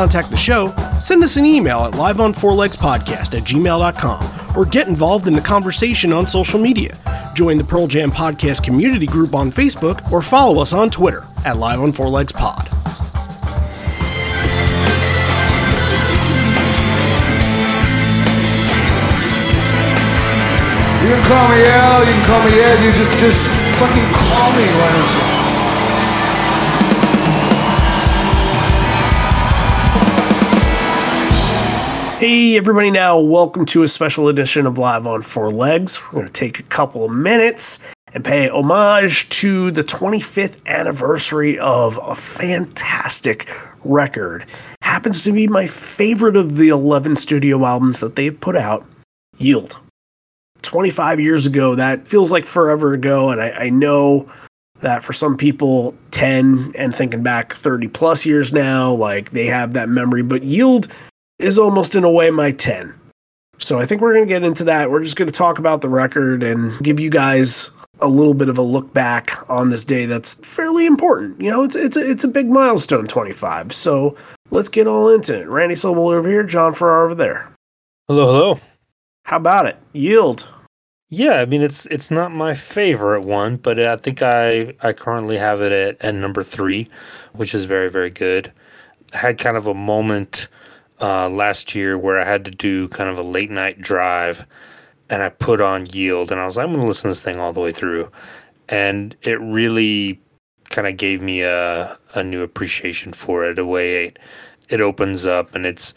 contact the show, send us an email at liveonfourlegspodcast at gmail.com or get involved in the conversation on social media. Join the Pearl Jam Podcast community group on Facebook or follow us on Twitter at Live on Four Legs Pod. You can call me Al, you can call me Ed, you just, just fucking call me, why don't you? Hey, everybody, now welcome to a special edition of Live on Four Legs. We're going to take a couple of minutes and pay homage to the 25th anniversary of a fantastic record. Happens to be my favorite of the 11 studio albums that they've put out Yield. 25 years ago, that feels like forever ago, and I, I know that for some people 10 and thinking back 30 plus years now like they have that memory but yield is almost in a way my 10 so i think we're going to get into that. We're just going to talk about the record and give you guys a little bit of a look back on this day that's fairly important. You know it's it's a, it's a big milestone 25 so let's get all into it. Randy sobel over here john farrar over there. Hello, hello. how about it? Yield. Yeah, I mean it's it's not my favorite one, but I think I I currently have it at, at number three, which is very very good. I had kind of a moment uh, last year where I had to do kind of a late night drive, and I put on Yield, and I was like, I'm going to listen to this thing all the way through, and it really kind of gave me a a new appreciation for it. The way it it opens up, and it's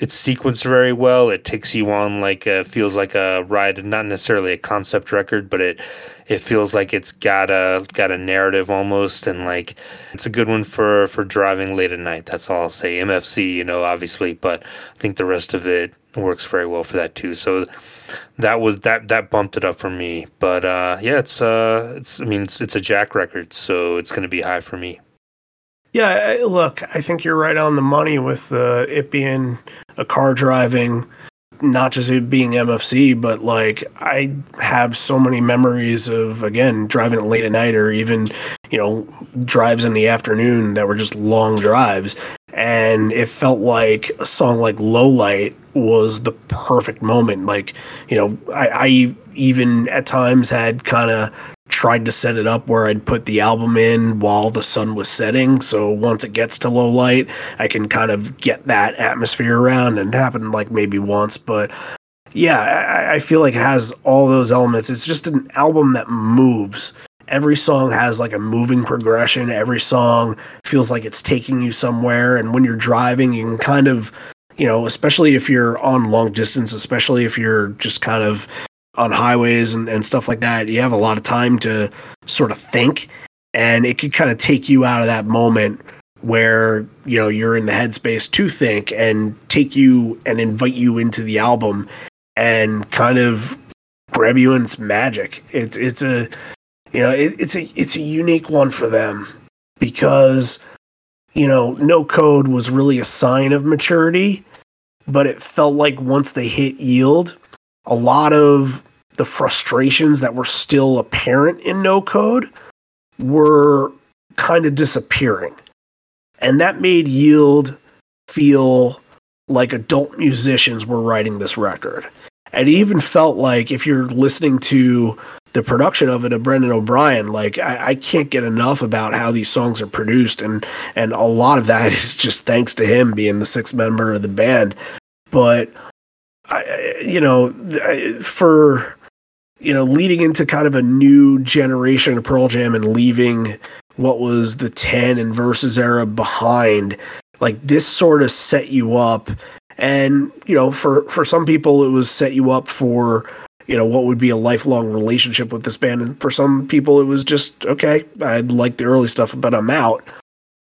it's sequenced very well. It takes you on like a, feels like a ride, not necessarily a concept record, but it it feels like it's got a got a narrative almost, and like it's a good one for for driving late at night. That's all I'll say. MFC, you know, obviously, but I think the rest of it works very well for that too. So that was that that bumped it up for me. But uh, yeah, it's uh, it's I mean it's it's a Jack record, so it's gonna be high for me. Yeah, look, I think you're right on the money with uh, it being a car driving, not just it being MFC, but like I have so many memories of again driving it late at night or even you know drives in the afternoon that were just long drives, and it felt like a song like Low Light was the perfect moment. Like you know, I, I even at times had kind of tried to set it up where I'd put the album in while the sun was setting. So once it gets to low light, I can kind of get that atmosphere around and happen like maybe once. But yeah, I, I feel like it has all those elements. It's just an album that moves. Every song has like a moving progression. Every song feels like it's taking you somewhere. And when you're driving, you can kind of, you know, especially if you're on long distance, especially if you're just kind of on highways and, and stuff like that, you have a lot of time to sort of think, and it could kind of take you out of that moment where you know you're in the headspace to think and take you and invite you into the album and kind of grab you in its magic. It's it's a you know it, it's a it's a unique one for them because you know no code was really a sign of maturity, but it felt like once they hit yield a lot of the frustrations that were still apparent in no code were kind of disappearing. And that made Yield feel like adult musicians were writing this record. And it even felt like if you're listening to the production of it of Brendan O'Brien, like I, I can't get enough about how these songs are produced and and a lot of that is just thanks to him being the sixth member of the band. But I, you know, for you know, leading into kind of a new generation of Pearl Jam and leaving what was the 10 and versus era behind, like this sort of set you up. And, you know, for, for some people, it was set you up for, you know, what would be a lifelong relationship with this band. And for some people, it was just, okay, I like the early stuff, but I'm out.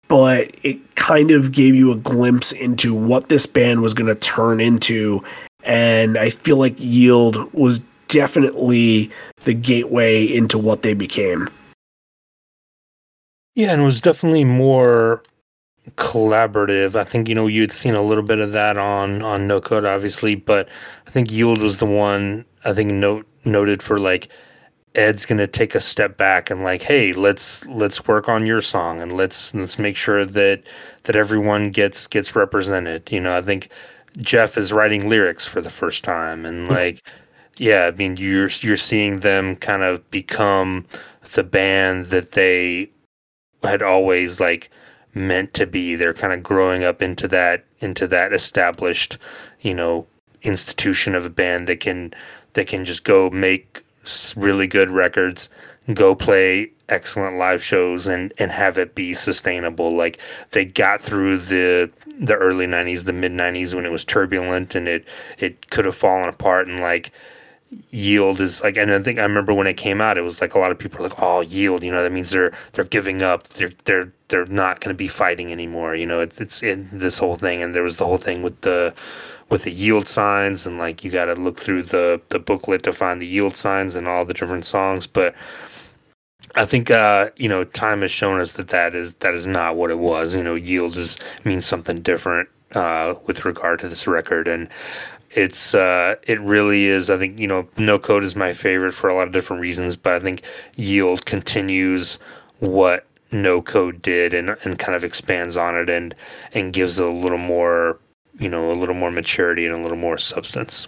But it kind of gave you a glimpse into what this band was going to turn into and I feel like Yield was definitely the gateway into what they became. Yeah, and it was definitely more collaborative. I think you know you'd seen a little bit of that on on No Code, obviously, but I think Yield was the one I think note noted for like Ed's gonna take a step back and like, hey, let's let's work on your song and let's let's make sure that that everyone gets gets represented. You know, I think Jeff is writing lyrics for the first time, and like, yeah, I mean, you're you're seeing them kind of become the band that they had always like meant to be. They're kind of growing up into that into that established, you know, institution of a band that can that can just go make really good records, go play excellent live shows and and have it be sustainable. Like they got through the the early 90s the mid 90s when it was turbulent and it it could have fallen apart and like yield is like and I think I remember when it came out it was like a lot of people were like oh yield you know that means they're they're giving up they're they're they're not going to be fighting anymore you know it's it's in this whole thing and there was the whole thing with the with the yield signs and like you got to look through the the booklet to find the yield signs and all the different songs but I think uh, you know time has shown us that that is that is not what it was. You know, yield is means something different uh, with regard to this record, and it's uh, it really is. I think you know, no code is my favorite for a lot of different reasons, but I think yield continues what no code did and and kind of expands on it and and gives it a little more you know a little more maturity and a little more substance.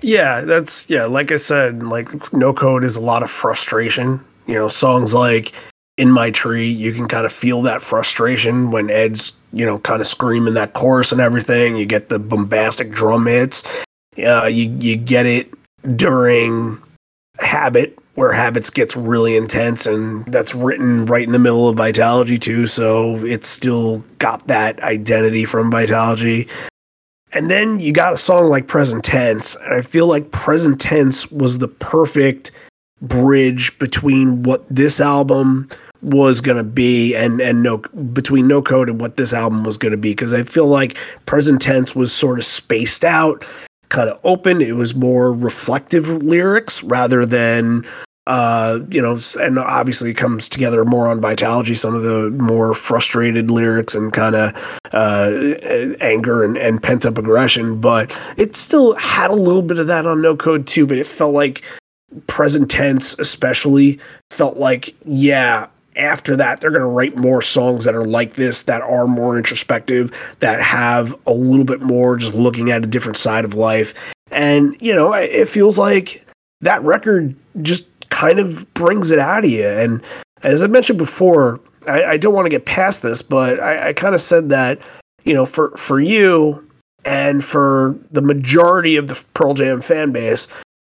Yeah, that's yeah. Like I said, like no code is a lot of frustration. You know, songs like "In My Tree," you can kind of feel that frustration when Ed's you know kind of screaming that chorus and everything. You get the bombastic drum hits. Uh, you you get it during Habit, where Habits gets really intense, and that's written right in the middle of Vitalogy too. So it's still got that identity from Vitalogy. And then you got a song like Present Tense. And I feel like Present Tense was the perfect bridge between what this album was going to be and and no between no code and what this album was going to be because i feel like present tense was sort of spaced out kind of open. It was more reflective lyrics rather than uh, you know, and obviously comes together more on Vitalogy some of the more frustrated lyrics and kind of uh, anger and, and pent up aggression, but it still had a little bit of that on No Code too, but it felt like present tense, especially, felt like, yeah, after that, they're going to write more songs that are like this, that are more introspective, that have a little bit more just looking at a different side of life. And, you know, it feels like that record just kind of brings it out of you. And as I mentioned before, I, I don't want to get past this, but I, I kind of said that, you know, for, for you and for the majority of the Pearl Jam fan base,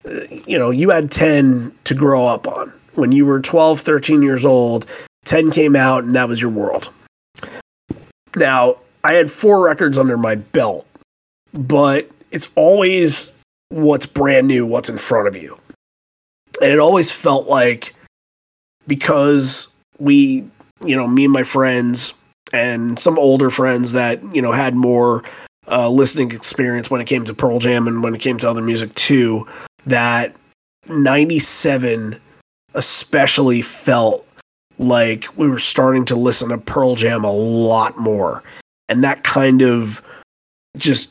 uh, you know, you had 10 to grow up on. When you were 12, 13 years old, 10 came out and that was your world. Now, I had four records under my belt, but it's always what's brand new, what's in front of you and it always felt like because we you know me and my friends and some older friends that you know had more uh, listening experience when it came to Pearl Jam and when it came to other music too that 97 especially felt like we were starting to listen to Pearl Jam a lot more and that kind of just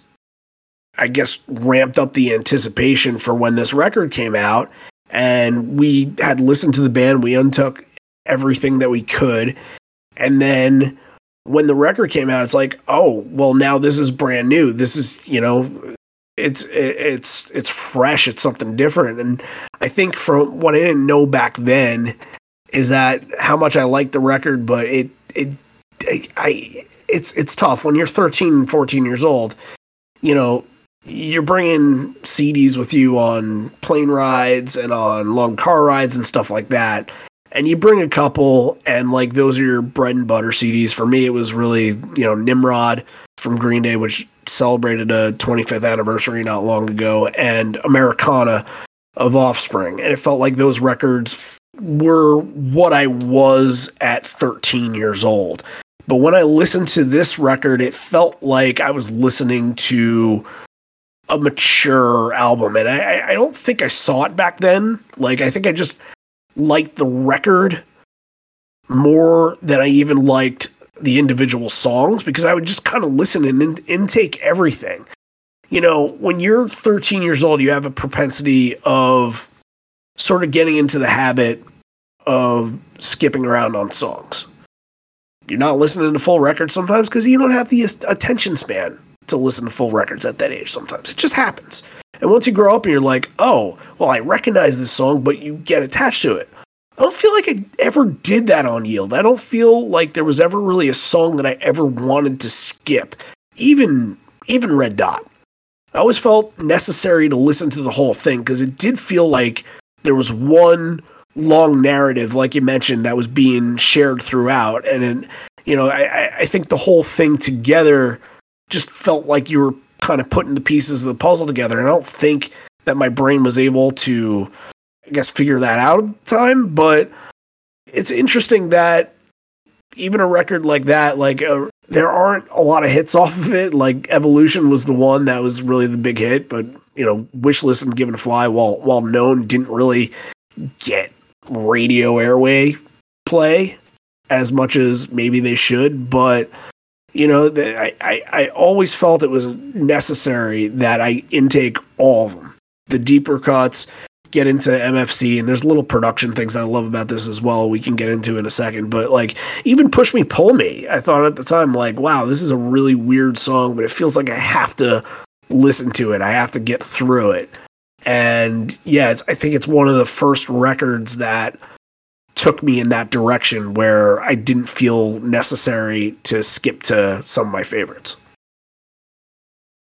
I guess ramped up the anticipation for when this record came out and we had listened to the band. We untook everything that we could, and then when the record came out, it's like, oh, well, now this is brand new. This is, you know, it's it's it's fresh. It's something different. And I think from what I didn't know back then is that how much I liked the record, but it it I it's it's tough when you're 13, 14 years old. You know, you're bringing CDs with you on plane rides and on long car rides and stuff like that. And you bring a couple, and like those are your bread and butter CDs. For me, it was really, you know, Nimrod from Green Day, which celebrated a 25th anniversary not long ago, and Americana of Offspring. And it felt like those records were what I was at 13 years old. But when I listened to this record, it felt like I was listening to a mature album, and I, I don't think I saw it back then. Like, I think I just liked the record more than I even liked the individual songs because I would just kind of listen and in- intake everything. You know, when you're 13 years old, you have a propensity of sort of getting into the habit of skipping around on songs. you're not listening to full records sometimes because you don't have the attention span to listen to full records at that age sometimes. It just happens. And once you grow up and you're like, oh, well, I recognize this song, but you get attached to it. I don't feel like I ever did that on Yield. I don't feel like there was ever really a song that I ever wanted to skip, even even Red Dot. I always felt necessary to listen to the whole thing because it did feel like there was one long narrative, like you mentioned, that was being shared throughout, and it, you know, I, I think the whole thing together just felt like you were kind of putting the pieces of the puzzle together. And I don't think that my brain was able to, I guess, figure that out at the time. But it's interesting that even a record like that, like uh, there aren't a lot of hits off of it. Like Evolution was the one that was really the big hit, but you know, Wishlist and Given to Fly, while while known, didn't really get radio airway play as much as maybe they should. But you know, the, I, I, I always felt it was necessary that I intake all of them. The deeper cuts, get into MFC, and there's little production things I love about this as well. We can get into in a second, but like even Push Me Pull Me, I thought at the time like, wow, this is a really weird song, but it feels like I have to listen to it. I have to get through it. And yeah, I think it's one of the first records that took me in that direction where I didn't feel necessary to skip to some of my favorites.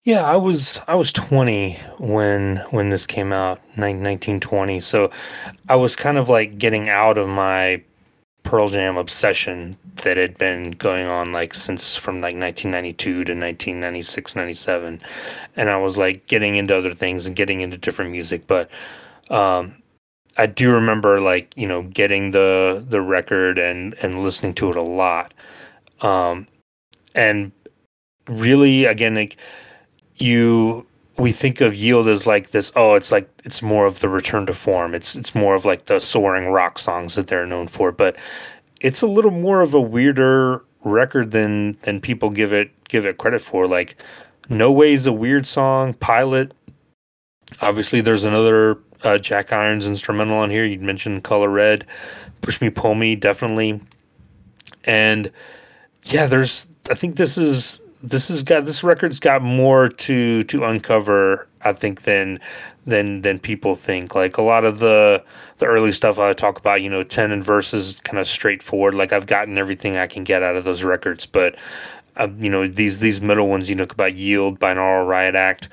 Yeah, I was I was 20 when when this came out, 1920. So I was kind of like getting out of my Pearl Jam obsession that had been going on like since from like 1992 to 1996, 97. And I was like getting into other things and getting into different music, but um I do remember like you know getting the the record and and listening to it a lot, um, and really again like you we think of yield as like this oh it's like it's more of the return to form it's it's more of like the soaring rock songs that they're known for but it's a little more of a weirder record than than people give it give it credit for like no way's a weird song pilot obviously there's another uh, Jack Irons instrumental on here. you'd mentioned Color Red, Push Me Pull Me, definitely. And yeah, there's I think this is this has got this record's got more to to uncover I think than than than people think. Like a lot of the the early stuff I talk about, you know, ten and verses kind of straightforward. Like I've gotten everything I can get out of those records, but uh, you know these these middle ones, you know, about Yield, Binaural Riot Act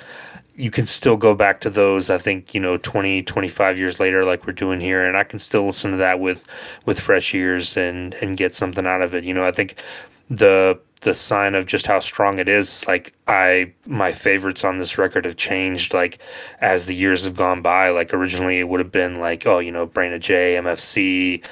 you can still go back to those i think you know 20 25 years later like we're doing here and i can still listen to that with with fresh ears and and get something out of it you know i think the the sign of just how strong it is like i my favorites on this record have changed like as the years have gone by like originally it would have been like oh you know brain of j mfc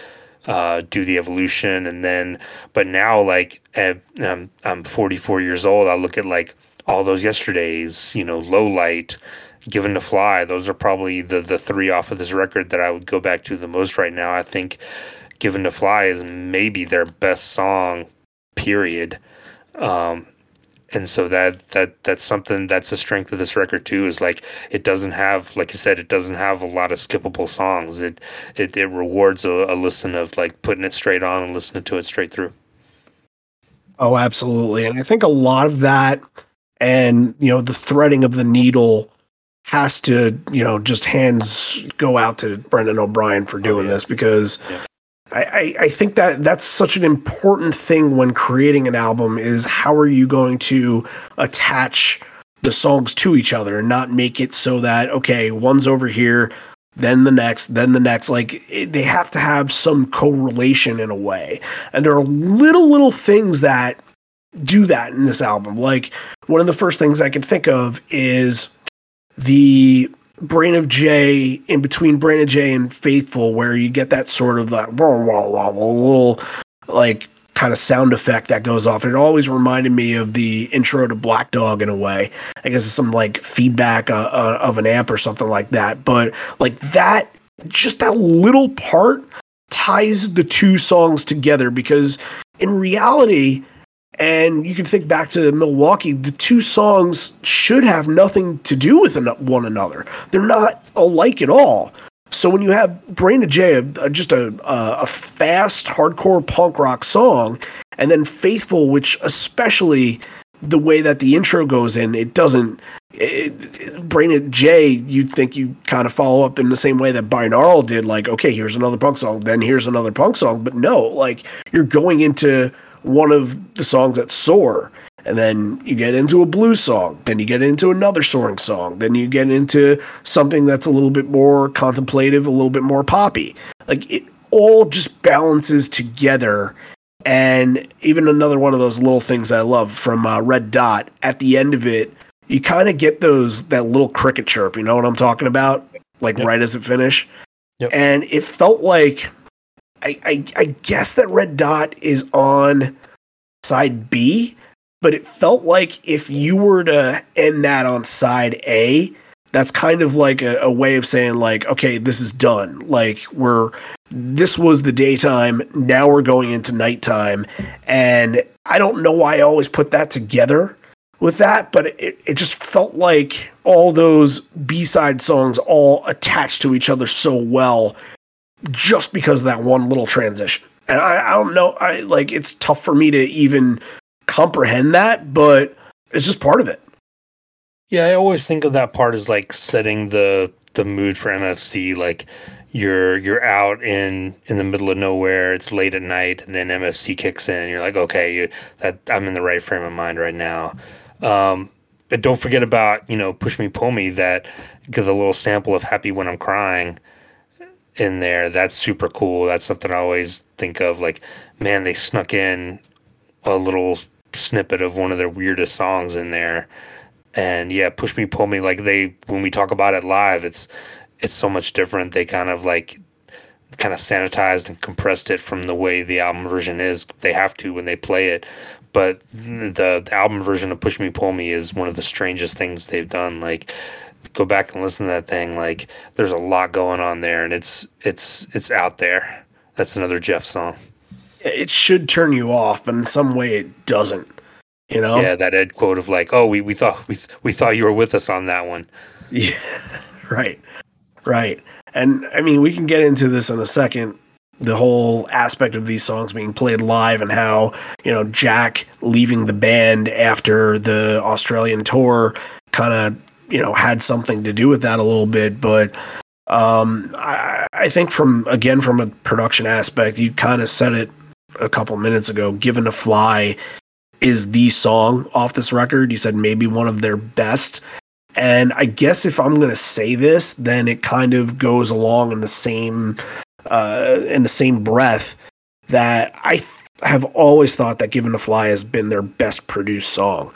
uh, do the evolution and then but now like at, um, i'm 44 years old i look at like all those yesterdays, you know, low light, given to fly. Those are probably the the three off of this record that I would go back to the most right now. I think given to fly is maybe their best song, period. Um, and so that that that's something that's the strength of this record too is like it doesn't have like you said it doesn't have a lot of skippable songs it it, it rewards a, a listen of like putting it straight on and listening to it straight through oh absolutely and i think a lot of that and you know the threading of the needle has to you know just hands go out to Brendan O'Brien for doing oh, yeah. this because yeah. I, I, think that that's such an important thing when creating an album is how are you going to attach the songs to each other and not make it so that okay one's over here then the next then the next like it, they have to have some correlation in a way and there are little little things that do that in this album. Like one of the first things I can think of is the Brain of J in between Brain of J and Faithful, where you get that sort of like little like kind of sound effect that goes off. It always reminded me of the intro to Black Dog in a way. I guess it's some like feedback uh, uh, of an amp or something like that. But like that, just that little part ties the two songs together because in reality, and you can think back to Milwaukee, the two songs should have nothing to do with one another. They're not alike at all. So when you have Brain of J, a, a, just a, a, fast hardcore punk rock song, and then Faithful, which especially the way that the intro goes in, it doesn't. It, it, Brain of J, you'd think you kind of follow up in the same way that Binaural did, like, okay, here's another punk song, then here's another punk song. But no, like, you're going into one of the songs that soar. And then you get into a blues song then you get into another soaring song then you get into something that's a little bit more contemplative a little bit more poppy. Like it all just balances together. And even another one of those little things i love from uh, red dot at the end of it you kind of get those that little cricket chirp you know what i'm talking about? Like yep. right as it finish. Yep. and it felt like I, I, I guess that red dot is on side b but it felt like if you were to end that on side A, that's kind of like a, a, way of saying like, okay, this is done. Like we're this was the daytime, now we're going into nighttime. And I don't know why I always put that together with that, but it, it just felt like all those B-side songs all attached to each other so well just because of that one little transition. And I, I don't know, I like it's tough for me to even comprehend that, but it's just part of it. Yeah, I always think of that part as like setting the the mood for MFC. Like you're you're out in in the middle of nowhere. It's late at night, and then MFC kicks in. And you're like, okay, you, that I'm in the right frame of mind right now. Um, but don't forget about you know push me pull me that give a little sample of happy when I'm crying in there. That's super cool. That's something I always think of. Like, man, they snuck in a little snippet of one of their weirdest songs in there. And yeah, push me, pull me. Like they, when we talk about it live, it's it's so much different. They kind of like kind of sanitized and compressed it from the way the album version is. They have to when they play it. But the, the album version of Push Me Pull Me is one of the strangest things they've done. Like go back and listen to that thing. Like there's a lot going on there and it's it's it's out there. That's another Jeff song it should turn you off, but in some way it doesn't. You know? Yeah, that Ed quote of like, "Oh, we, we thought we we thought you were with us on that one." Yeah, right, right. And I mean, we can get into this in a second. The whole aspect of these songs being played live and how you know Jack leaving the band after the Australian tour kind of you know had something to do with that a little bit, but um, I, I think from again from a production aspect, you kind of said it a couple minutes ago, Given to Fly is the song off this record. You said maybe one of their best. And I guess if I'm going to say this, then it kind of goes along in the same uh, in the same breath that I th- have always thought that Given to Fly has been their best produced song.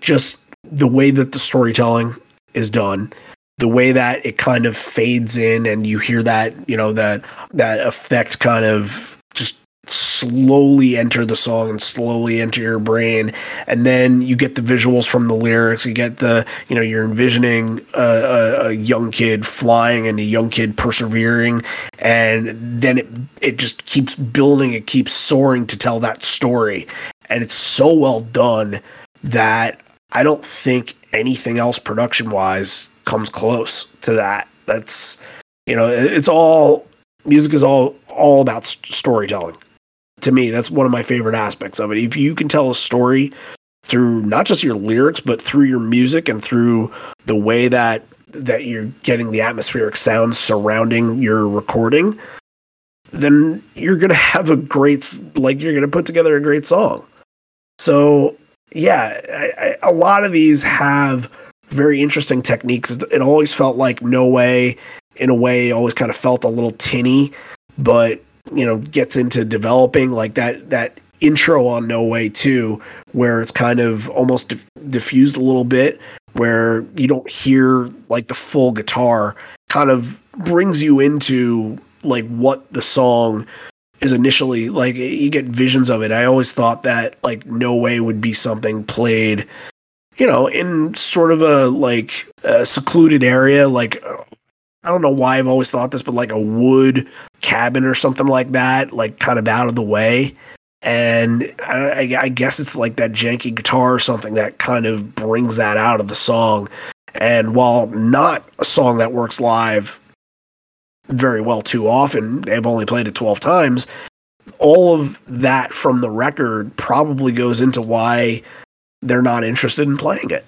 Just the way that the storytelling is done, the way that it kind of fades in and you hear that, you know, that that effect kind of just slowly enter the song and slowly enter your brain. And then you get the visuals from the lyrics. You get the you know you're envisioning a, a, a, young kid flying and a young kid persevering. And then it it just keeps building. It keeps soaring to tell that story. And it's so well done that i don't think anything else production wise comes close to that. That's you know it's all music is all all about storytelling. To me that's one of my favorite aspects of it. If you can tell a story through not just your lyrics but through your music and through the way that that you're getting the atmospheric sounds surrounding your recording then you're to have a great like you're to put together a great song. So yeah I, I, a lot of these have very interesting techniques. It always felt like no way in a way always kind of felt a little tinny but you know gets into developing like that that intro on No Way too, where it's kind of almost diff- diffused a little bit, where you don't hear like the full guitar, kind of brings you into like what the song is initially like. You get visions of it. I always thought that like No Way would be something played, you know, in sort of a like a secluded area, like I don't know why I've always thought this, but like a wood cabin or something like that, like kind of out of the way. And I, I, guess it's like that janky guitar or something that kind of brings that out of the song. And while not a song that works live very well too often. They've only played it 12 times. All of that from the record probably goes into why they're not interested in playing it.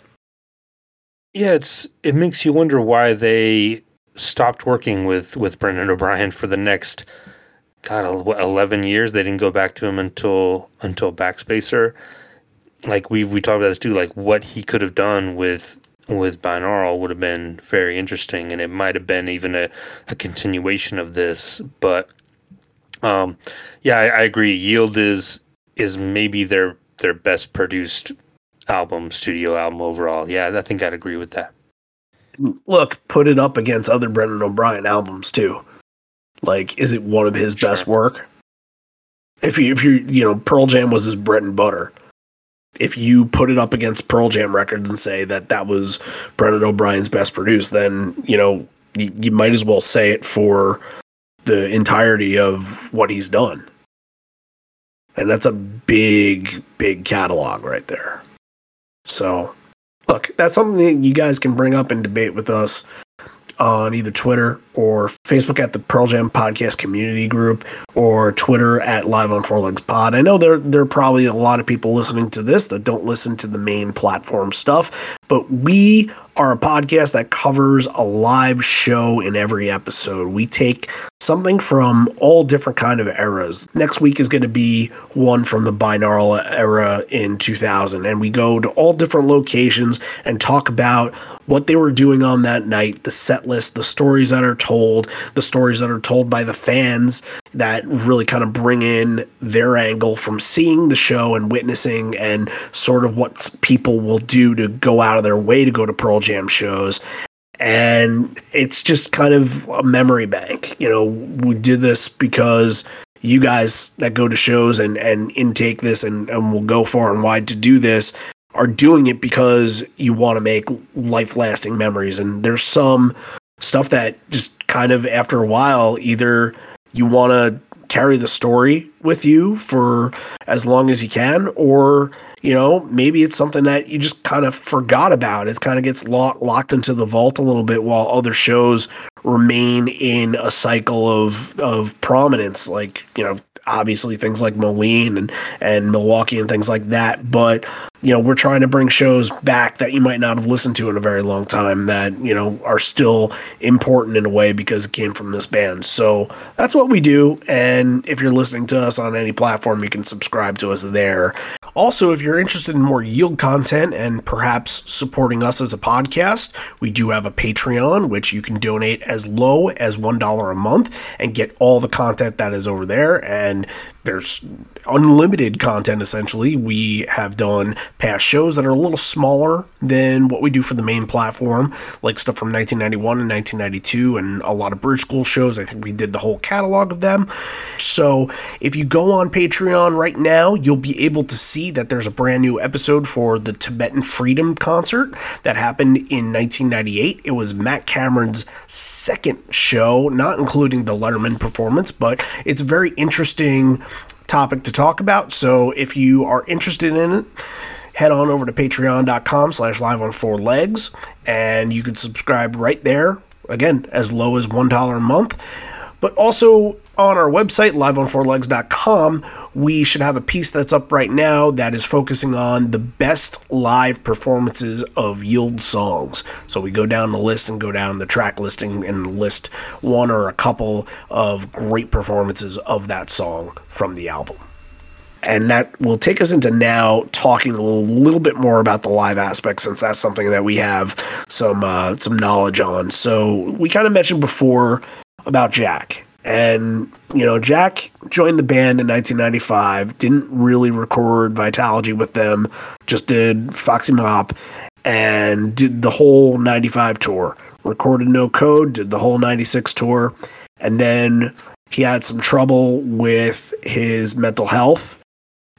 Yeah, it's it makes you wonder why they stopped working with with Brendan O'Brien for the next God, what, eleven years. They didn't go back to him until until Backspacer. Like we we talked about this too. Like what he could have done with with binaural would have been very interesting, and it might have been even a, a continuation of this. But um, yeah, I, I agree. Yield is is maybe their their best produced album, studio album overall. Yeah, I think I'd agree with that. Look, put it up against other Brendan O'Brien albums too. Like, is it one of his sure. best work? If you if you you know Pearl Jam was his bread and butter. If you put it up against Pearl Jam records and say that that was Brendan O'Brien's best produced, then you know you, you might as well say it for the entirety of what he's done. And that's a big, big catalog right there. So, look, that's something that you guys can bring up and debate with us on either Twitter or Facebook at the Pearl Jam Podcast Community Group or Twitter at Live on Four Legs Pod. I know there there are probably a lot of people listening to this that don't listen to the main platform stuff, but we are a podcast that covers a live show in every episode. We take something from all different kind of eras. Next week is going to be one from the binaural era in 2000 and we go to all different locations and talk about what they were doing on that night, the set list, the stories that are told, the stories that are told by the fans that really kind of bring in their angle from seeing the show and witnessing and sort of what people will do to go out of their way to go to Pearl Jam shows. And it's just kind of a memory bank. You know, we did this because you guys that go to shows and, and intake this and, and will go far and wide to do this are doing it because you want to make life lasting memories. And there's some stuff that just kind of after a while, either you want to carry the story with you for as long as you can, or you know maybe it's something that you just kind of forgot about. It kind of gets locked locked into the vault a little bit while other shows remain in a cycle of of prominence, like you know obviously things like Moline and and Milwaukee and things like that. But you know, we're trying to bring shows back that you might not have listened to in a very long time that you know are still important in a way because it came from this band. So that's what we do. And if you're listening to us on any platform, you can subscribe to us there. Also, if you're interested in more yield content and perhaps supporting us as a podcast, we do have a Patreon, which you can donate as low as $1 a month and get all the content that is over there. And there's unlimited content essentially. We have done past shows that are a little smaller than what we do for the main platform, like stuff from 1991 and 1992, and a lot of Bridge School shows. I think we did the whole catalog of them. So if you go on Patreon right now, you'll be able to see that there's a brand new episode for the Tibetan Freedom concert that happened in 1998. It was Matt Cameron's second show, not including the Letterman performance, but it's very interesting topic to talk about. So if you are interested in it, head on over to patreon.com slash live on four legs and you can subscribe right there. Again, as low as $1 a month. But also on our website, liveonfourlegs.com, we should have a piece that's up right now that is focusing on the best live performances of Yield songs. So we go down the list and go down the track listing and list one or a couple of great performances of that song from the album. And that will take us into now talking a little bit more about the live aspect, since that's something that we have some uh, some knowledge on. So we kind of mentioned before about Jack and, you know, Jack joined the band in 1995, didn't really record Vitalogy with them, just did Foxy Mop and did the whole 95 tour. Recorded No Code, did the whole 96 tour. And then he had some trouble with his mental health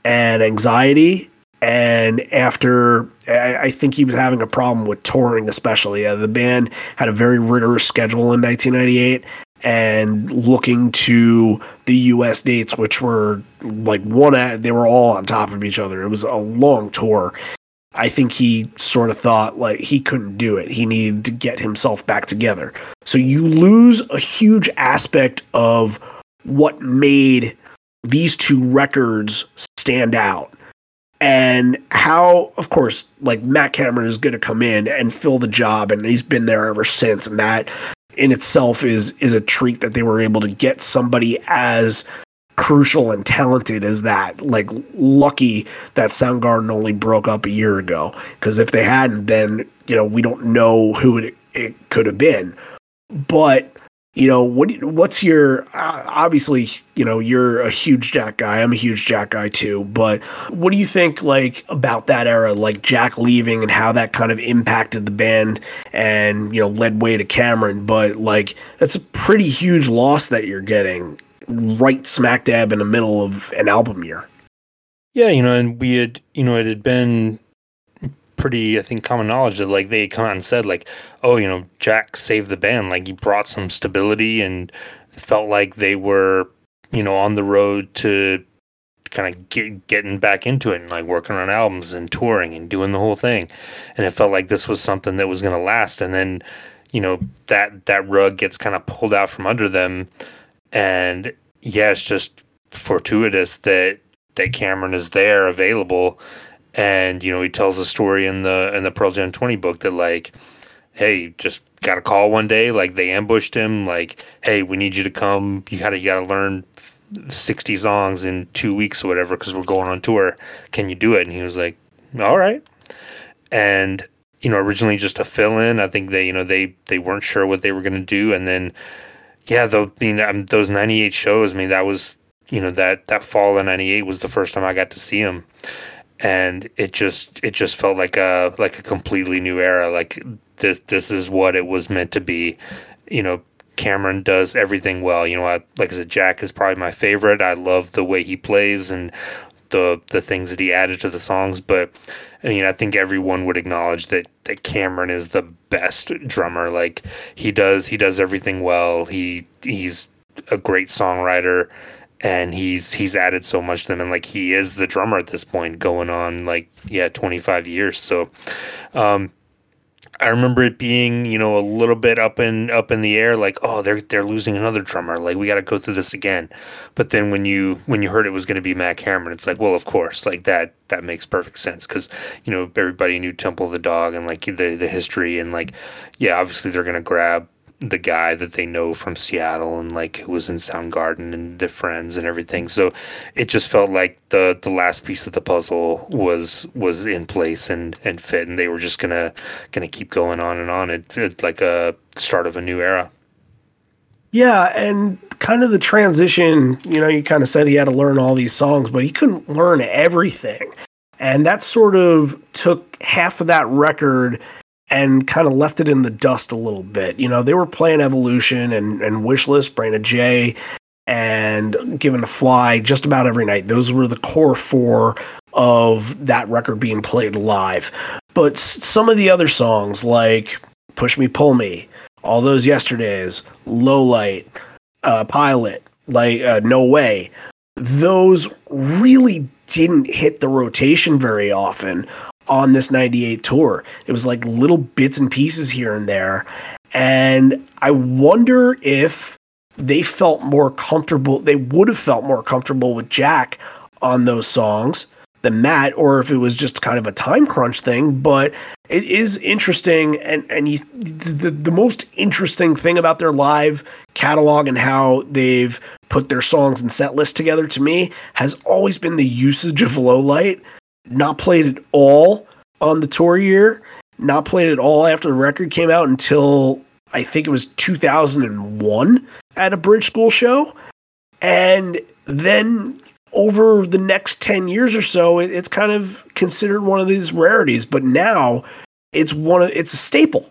and anxiety. And after, I think he was having a problem with touring, especially. Uh, the band had a very rigorous schedule in 1998, and looking to the US dates, which were like one at, they were all on top of each other. It was a long tour. I think he sort of thought like he couldn't do it. He needed to get himself back together. So you lose a huge aspect of what made these two records stand out. And how, of course, like Matt Cameron is going to come in and fill the job, and he's been there ever since. And that in itself is is a treat that they were able to get somebody as crucial and talented as that. Like lucky that Soundgarden only broke up a year ago because if they hadn't, then you know we don't know who it, it could have been. But you know what? What's your uh, obviously you know you're a huge Jack guy. I'm a huge Jack guy too. But what do you think like about that era, like Jack leaving and how that kind of impacted the band and you know led way to Cameron? But like that's a pretty huge loss that you're getting right smack dab in the middle of an album year. Yeah, you know, and we had, you know, it had been pretty, I think, common knowledge that like they come out and said like, oh, you know, Jack saved the band, like he brought some stability and felt like they were, you know, on the road to kind of get getting back into it and like working on albums and touring and doing the whole thing, and it felt like this was something that was going to last, and then, you know, that that rug gets kind of pulled out from under them. And yeah, it's just fortuitous that that Cameron is there available, and you know he tells a story in the in the Pearl Jam twenty book that like, hey, just got a call one day, like they ambushed him, like, hey, we need you to come. You gotta you gotta learn. 60 songs in two weeks or whatever because we're going on tour can you do it and he was like all right and you know originally just a fill in i think they you know they they weren't sure what they were going to do and then yeah, though, I mean, um, those '98 shows. I mean, that was you know that that fall of '98 was the first time I got to see him, and it just it just felt like a like a completely new era. Like this this is what it was meant to be. You know, Cameron does everything well. You know, I, like I said, Jack is probably my favorite. I love the way he plays and the the things that he added to the songs, but I mean, I think everyone would acknowledge that that Cameron is the best drummer. Like he does, he does everything well. He he's a great songwriter, and he's he's added so much to them. And like he is the drummer at this point, going on like yeah, twenty five years. So, um, I remember it being, you know, a little bit up in up in the air, like, oh, they're they're losing another drummer, like we got to go through this again. But then when you when you heard it was going to be Matt Cameron, it's like, well, of course, like that that makes perfect sense because you know everybody knew Temple of the Dog and like the the history and like, yeah, obviously they're going to grab the guy that they know from Seattle and like who was in Soundgarden and the friends and everything. So it just felt like the the last piece of the puzzle was was in place and and fit, and they were just gonna gonna keep going on and on. It, it like a start of a new era. Yeah, and kind of the transition. You know, you kind of said he had to learn all these songs, but he couldn't learn everything. And that sort of took half of that record and kind of left it in the dust a little bit. You know, they were playing Evolution and, and Wishlist, Brain of J, and Given to Fly just about every night. Those were the core four of that record being played live. But some of the other songs, like Push Me, Pull Me, All Those Yesterdays, Low Light, uh, Pilot, like uh, No Way, those really didn't hit the rotation very often on this 98 tour. It was like little bits and pieces here and there. And I wonder if they felt more comfortable, they would have felt more comfortable with Jack on those songs than Matt, or if it was just kind of a time crunch thing. But it is interesting, and and you, the the most interesting thing about their live catalog and how they've put their songs and set list together to me has always been the usage of low light not played at all on the tour year, not played at all after the record came out until I think it was 2001 at a bridge school show. And then over the next 10 years or so, it, it's kind of considered one of these rarities. But now it's one of it's a staple.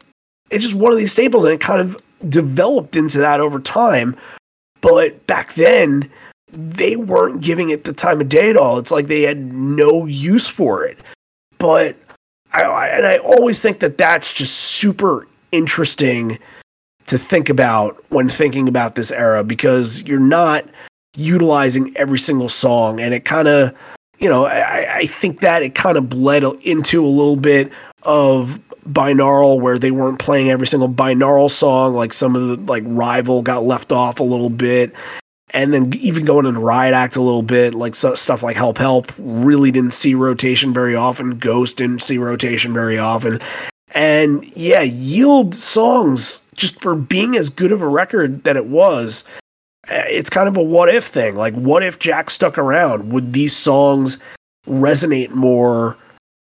It's just one of these staples, and it kind of developed into that over time. But back then, they weren't giving it the time of day at all. It's like they had no use for it. But I, I and I always think that that's just super interesting to think about when thinking about this era because you're not utilizing every single song and it kind of you know, I, I think that it kind of bled into a little bit of binaural where they weren't playing every single binaural song like some of the like rival got left off a little bit and then even going into riot act a little bit like so, stuff like help help really didn't see rotation very often. Ghost didn't see rotation very often. And yeah yield songs just for being as good of a record that it was eh, it's kind of a what if thing. Like what if jack stuck around? Would these songs resonate more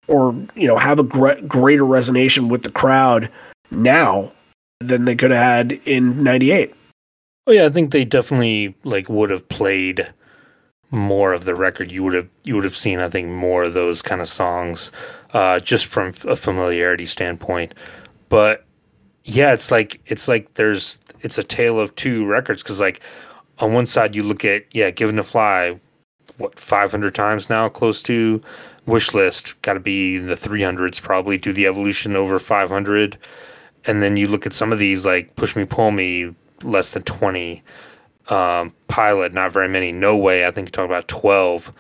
or you know have a gre- greater resonance with the crowd now than they could have had in 98 oh yeah i think they definitely like would have played more of the record. You would have you would have seen i think more of those kind of songs uh, just from a familiarity standpoint. But yeah it's like it's like there's it's a tale of two records because like on one side you look at yeah given to fly what 500 times now close to wish list got to be in the 300s probably do the evolution over 500 and then you look at some of these like push me pull me less than 20 um, pilot not very many. No way i think you talk about 12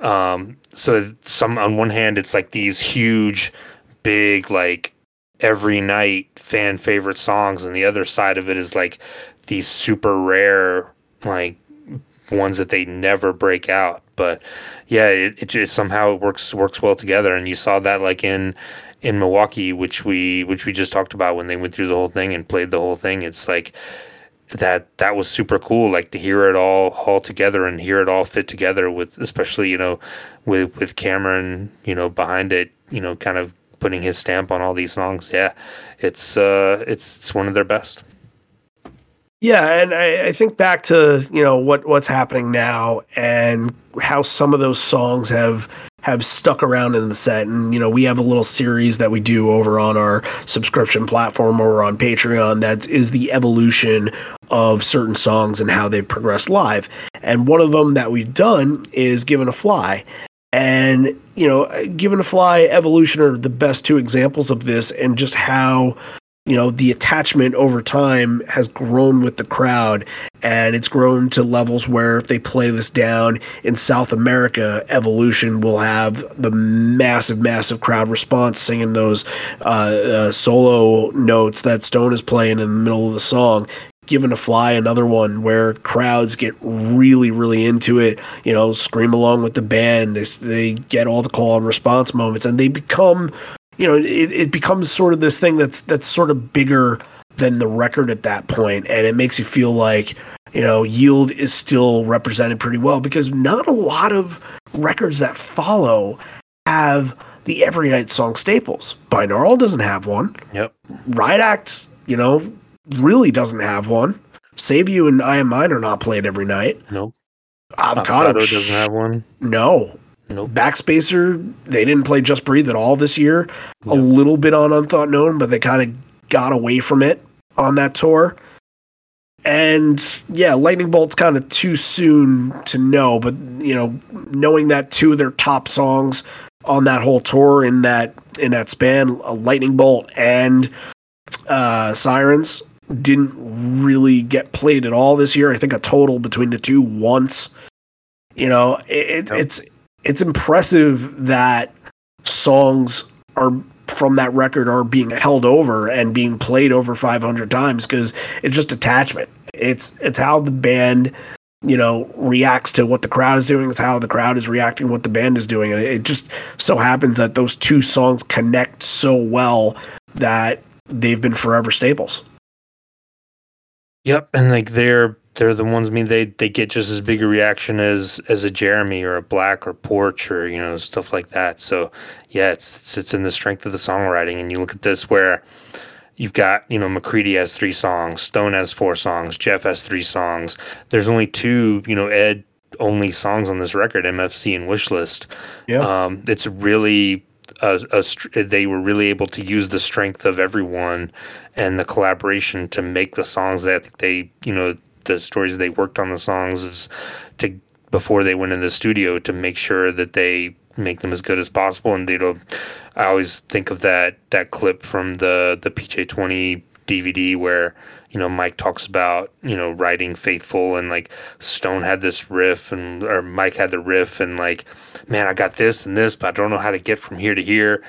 um, so some on one hand it's like these huge big like every night fan favorite songs and the other side of it is like these super rare like ones that they never break out. But yeah, it, it just somehow it works works well together, and you saw that like in in Milwaukee, which we which we just talked about when they went through the whole thing and played the whole thing. It's like that that was super cool like to hear it all all together and hear it all fit together with especially you know with with Cameron you know behind it you know kind of putting his stamp on all these songs yeah it's uh it's it's one of their best yeah, and I, I, think back to you know what what's happening now and how some of those songs have have stuck around in the set, and you know we have a little series that we do over on our subscription platform or on Patreon that is the evolution of certain songs and how they've progressed live. And one of them that we've done is "Given a Fly," and you know, "Given a Fly," "Evolution" are the best two examples of this, and just how you know the attachment over time has grown with the crowd and it's grown to levels where if they play this down in south america evolution will have the massive massive crowd response singing those uh, uh, solo notes that stone is playing in the middle of the song given a fly another one where crowds get really really into it you know scream along with the band they, they get all the call and response moments and they become you know, it, it becomes sort of this thing that's that's sort of bigger than the record at that point, and it makes you feel like you know yield is still represented pretty well because not a lot of records that follow have the every night song staples. Binaural doesn't have one. Yep. Riot Act, you know, really doesn't have one. Save You and I Am Mine are not played every night. Nope. Avocado, Avocado doesn't have one. No. Nope. Backspacer, they didn't play Just Breathe at all this year. A little bit on Unthought Known, but they kind of got away from it on that tour. And yeah, Lightning Bolt's kind of too soon to know, but you know, knowing that two of their top songs on that whole tour in that in that span, a Lightning Bolt and uh, Sirens, didn't really get played at all this year. I think a total between the two once. You know, it, yep. it's it's impressive that songs are from that record are being held over and being played over 500 times because it's just attachment. It's it's how the band you know reacts to what the crowd is doing. It's how the crowd is reacting what the band is doing, and it just so happens that those two songs connect so well that they've been forever staples. Yep, and like they're they're the ones. I mean, they they get just as big a reaction as as a Jeremy or a Black or Porch or you know stuff like that. So yeah, it's it's, it's in the strength of the songwriting. And you look at this where you've got you know McCready has three songs, Stone has four songs, Jeff has three songs. There's only two you know Ed only songs on this record, MFC and Wishlist. Yeah, um, it's really a, a, they were really able to use the strength of everyone and the collaboration to make the songs that they you know the stories they worked on the songs is to before they went in the studio to make sure that they make them as good as possible. And they don't. I always think of that that clip from the the PJ twenty DVD where you know Mike talks about you know writing Faithful and like Stone had this riff and or Mike had the riff and like man I got this and this but I don't know how to get from here to here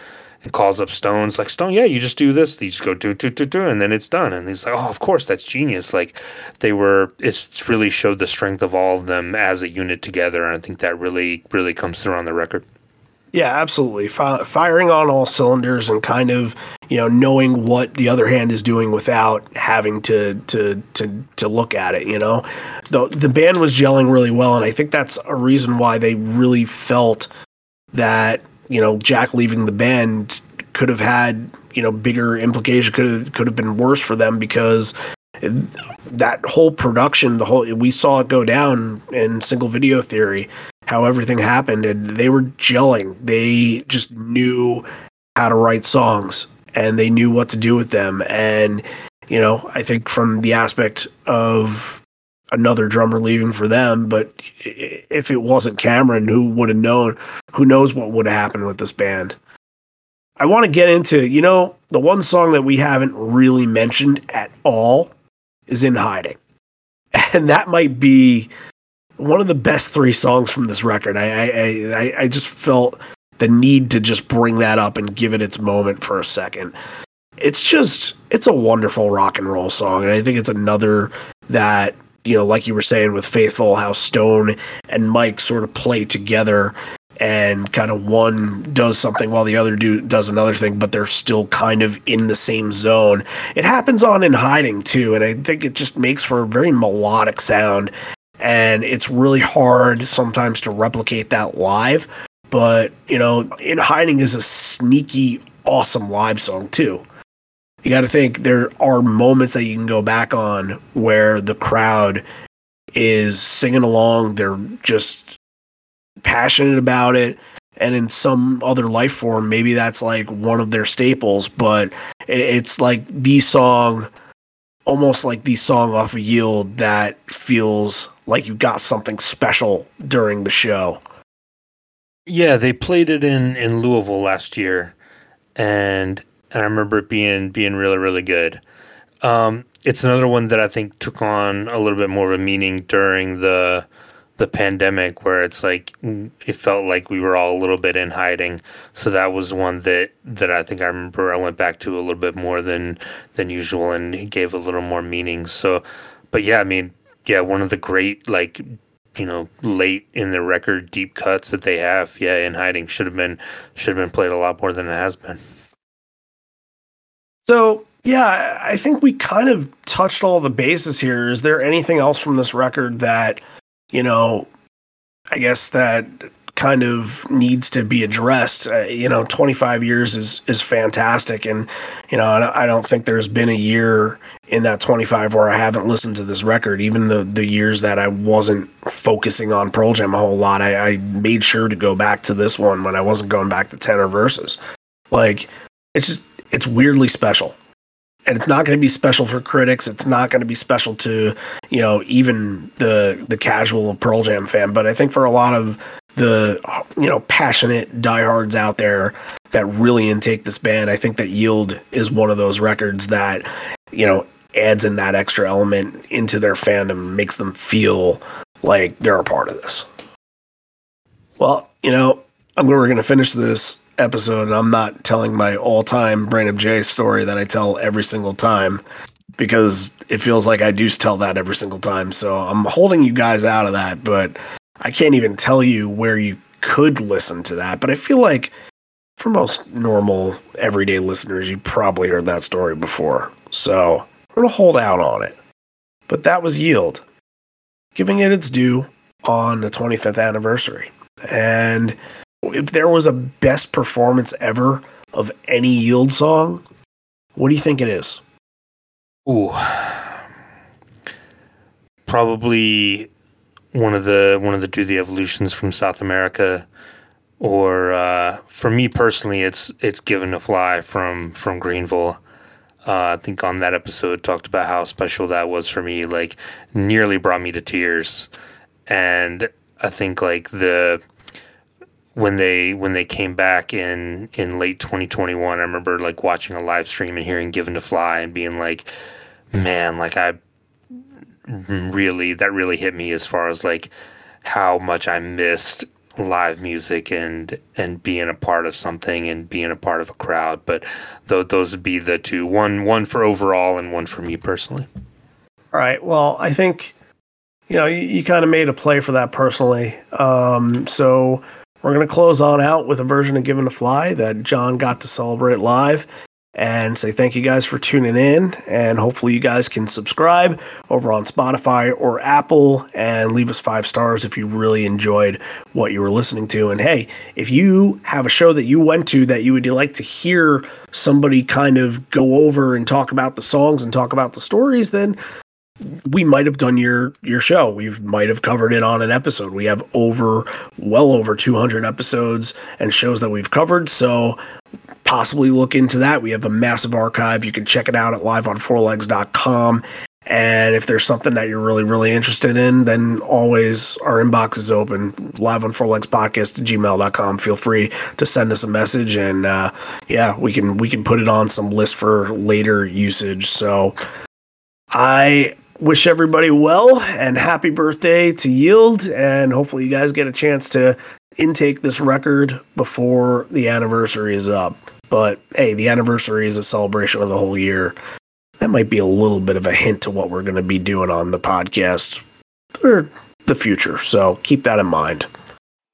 and calls up Stones like Stone yeah you just do this you just go do do do do and then it's done and he's like oh of course that's genius like they were it's really showed the strength of all of them as a unit together and I think that really really comes through on the record. Yeah, absolutely. Fi- firing on all cylinders and kind of, you know, knowing what the other hand is doing without having to to to to look at it, you know. The the band was gelling really well and I think that's a reason why they really felt that, you know, Jack leaving the band could have had, you know, bigger implications could have could have been worse for them because that whole production, the whole we saw it go down in single video theory how everything happened and they were gelling. They just knew how to write songs and they knew what to do with them. And, you know, I think from the aspect of another drummer leaving for them, but if it wasn't Cameron, who would have known? Who knows what would have happened with this band? I want to get into, you know, the one song that we haven't really mentioned at all is In Hiding. And that might be one of the best three songs from this record. I, I I just felt the need to just bring that up and give it its moment for a second. It's just it's a wonderful rock and roll song, and I think it's another that you know, like you were saying with Faithful, how Stone and Mike sort of play together and kind of one does something while the other do does another thing, but they're still kind of in the same zone. It happens on in hiding too, and I think it just makes for a very melodic sound and it's really hard sometimes to replicate that live. But you know, in hiding is a sneaky, awesome live song too. You got to think there are moments that you can go back on where the crowd is singing along. They're just passionate about it. And in some other life form, maybe that's like one of their staples, but it's like the song, almost like the song off of Yield that feels like you got something special during the show. Yeah, they played it in in Louisville last year, and and I remember it being being really really good. Um, it's another one that I think took on a little bit more of a meaning during the the pandemic, where it's like it felt like we were all a little bit in hiding. So that was one that that I think I remember I went back to a little bit more than than usual, and it gave a little more meaning. So, but yeah, I mean, yeah, one of the great like you know late in the record deep cuts that they have. Yeah, in hiding should have been should have been played a lot more than it has been. So yeah, I think we kind of touched all the bases here. Is there anything else from this record that you know? I guess that kind of needs to be addressed. Uh, you know, 25 years is is fantastic, and you know, I don't think there's been a year in that 25 where I haven't listened to this record. Even the the years that I wasn't focusing on Pearl Jam a whole lot, I, I made sure to go back to this one when I wasn't going back to tenor verses. Like, it's just it's weirdly special and it's not going to be special for critics. It's not going to be special to you know even the the casual Pearl Jam fan. But I think for a lot of the you know passionate diehards out there that really intake this band, I think that Yield is one of those records that you know adds in that extra element into their fandom, makes them feel like they're a part of this. Well, you know, I'm we're going to finish this episode, and I'm not telling my all-time Brain of J story that I tell every single time because it feels like I do tell that every single time. So I'm holding you guys out of that, but I can't even tell you where you could listen to that. But I feel like for most normal, everyday listeners, you probably heard that story before. So I'm going to hold out on it. But that was Yield, giving it its due on the 25th anniversary. And if there was a best performance ever of any Yield song, what do you think it is? Ooh. Probably one of the one of the do the evolutions from South America or uh, for me personally it's it's given a fly from from Greenville. Uh, I think on that episode talked about how special that was for me, like nearly brought me to tears. And I think like the when they when they came back in in late 2021 i remember like watching a live stream and hearing given to fly and being like man like i really that really hit me as far as like how much i missed live music and and being a part of something and being a part of a crowd. But th- those would be the two. One one for overall and one for me personally. All right. Well i think you know you, you kind of made a play for that personally. Um so we're going to close on out with a version of Given to Fly that John got to celebrate live and say thank you guys for tuning in. And hopefully, you guys can subscribe over on Spotify or Apple and leave us five stars if you really enjoyed what you were listening to. And hey, if you have a show that you went to that you would like to hear somebody kind of go over and talk about the songs and talk about the stories, then we might have done your your show. We might have covered it on an episode. We have over well over 200 episodes and shows that we've covered. So possibly look into that. We have a massive archive. You can check it out at liveonfourlegs.com. And if there's something that you're really, really interested in, then always our inbox is open. Live on Four Legs Podcast gmail.com. Feel free to send us a message and uh, yeah, we can we can put it on some list for later usage. So I wish everybody well and happy birthday to Yield. And hopefully, you guys get a chance to intake this record before the anniversary is up. But hey, the anniversary is a celebration of the whole year. That might be a little bit of a hint to what we're going to be doing on the podcast for the future. So keep that in mind.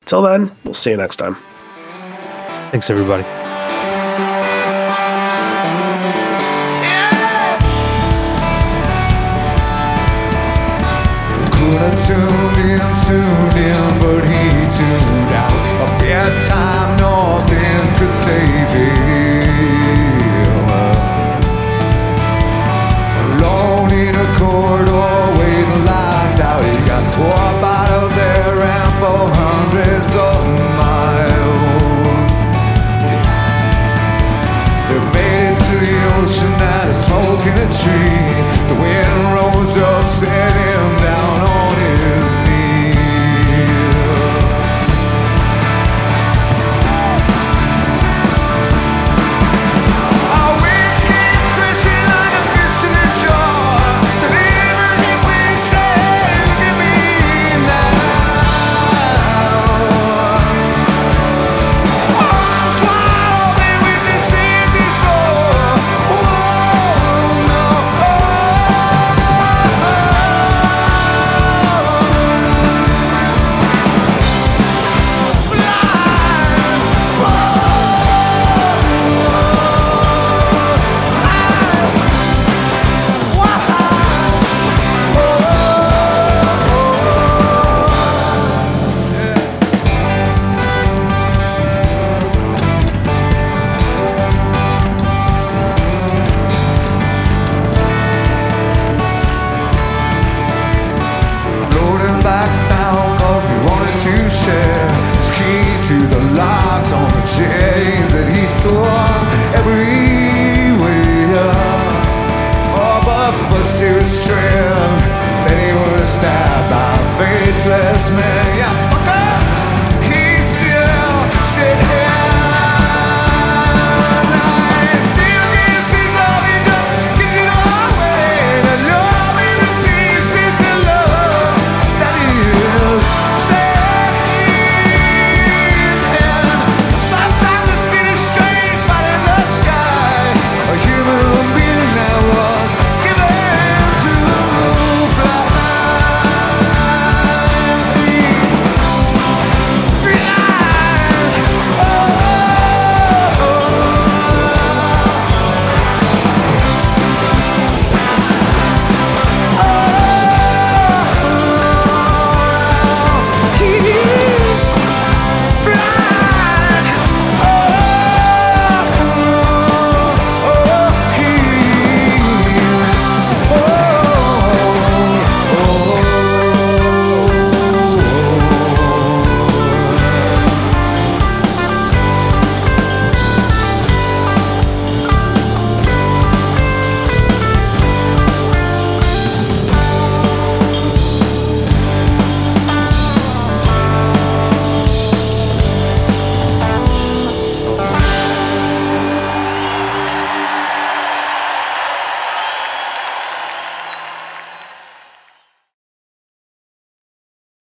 Till then, we'll see you next time. Thanks, everybody. Tuned in, tuned in, but he tuned out. A bad time, nothing could save him. Alone in a corridor, waiting locked out. He got up out of there and for hundreds of miles. They made it to the ocean a smoke in a tree. The wind rose up, set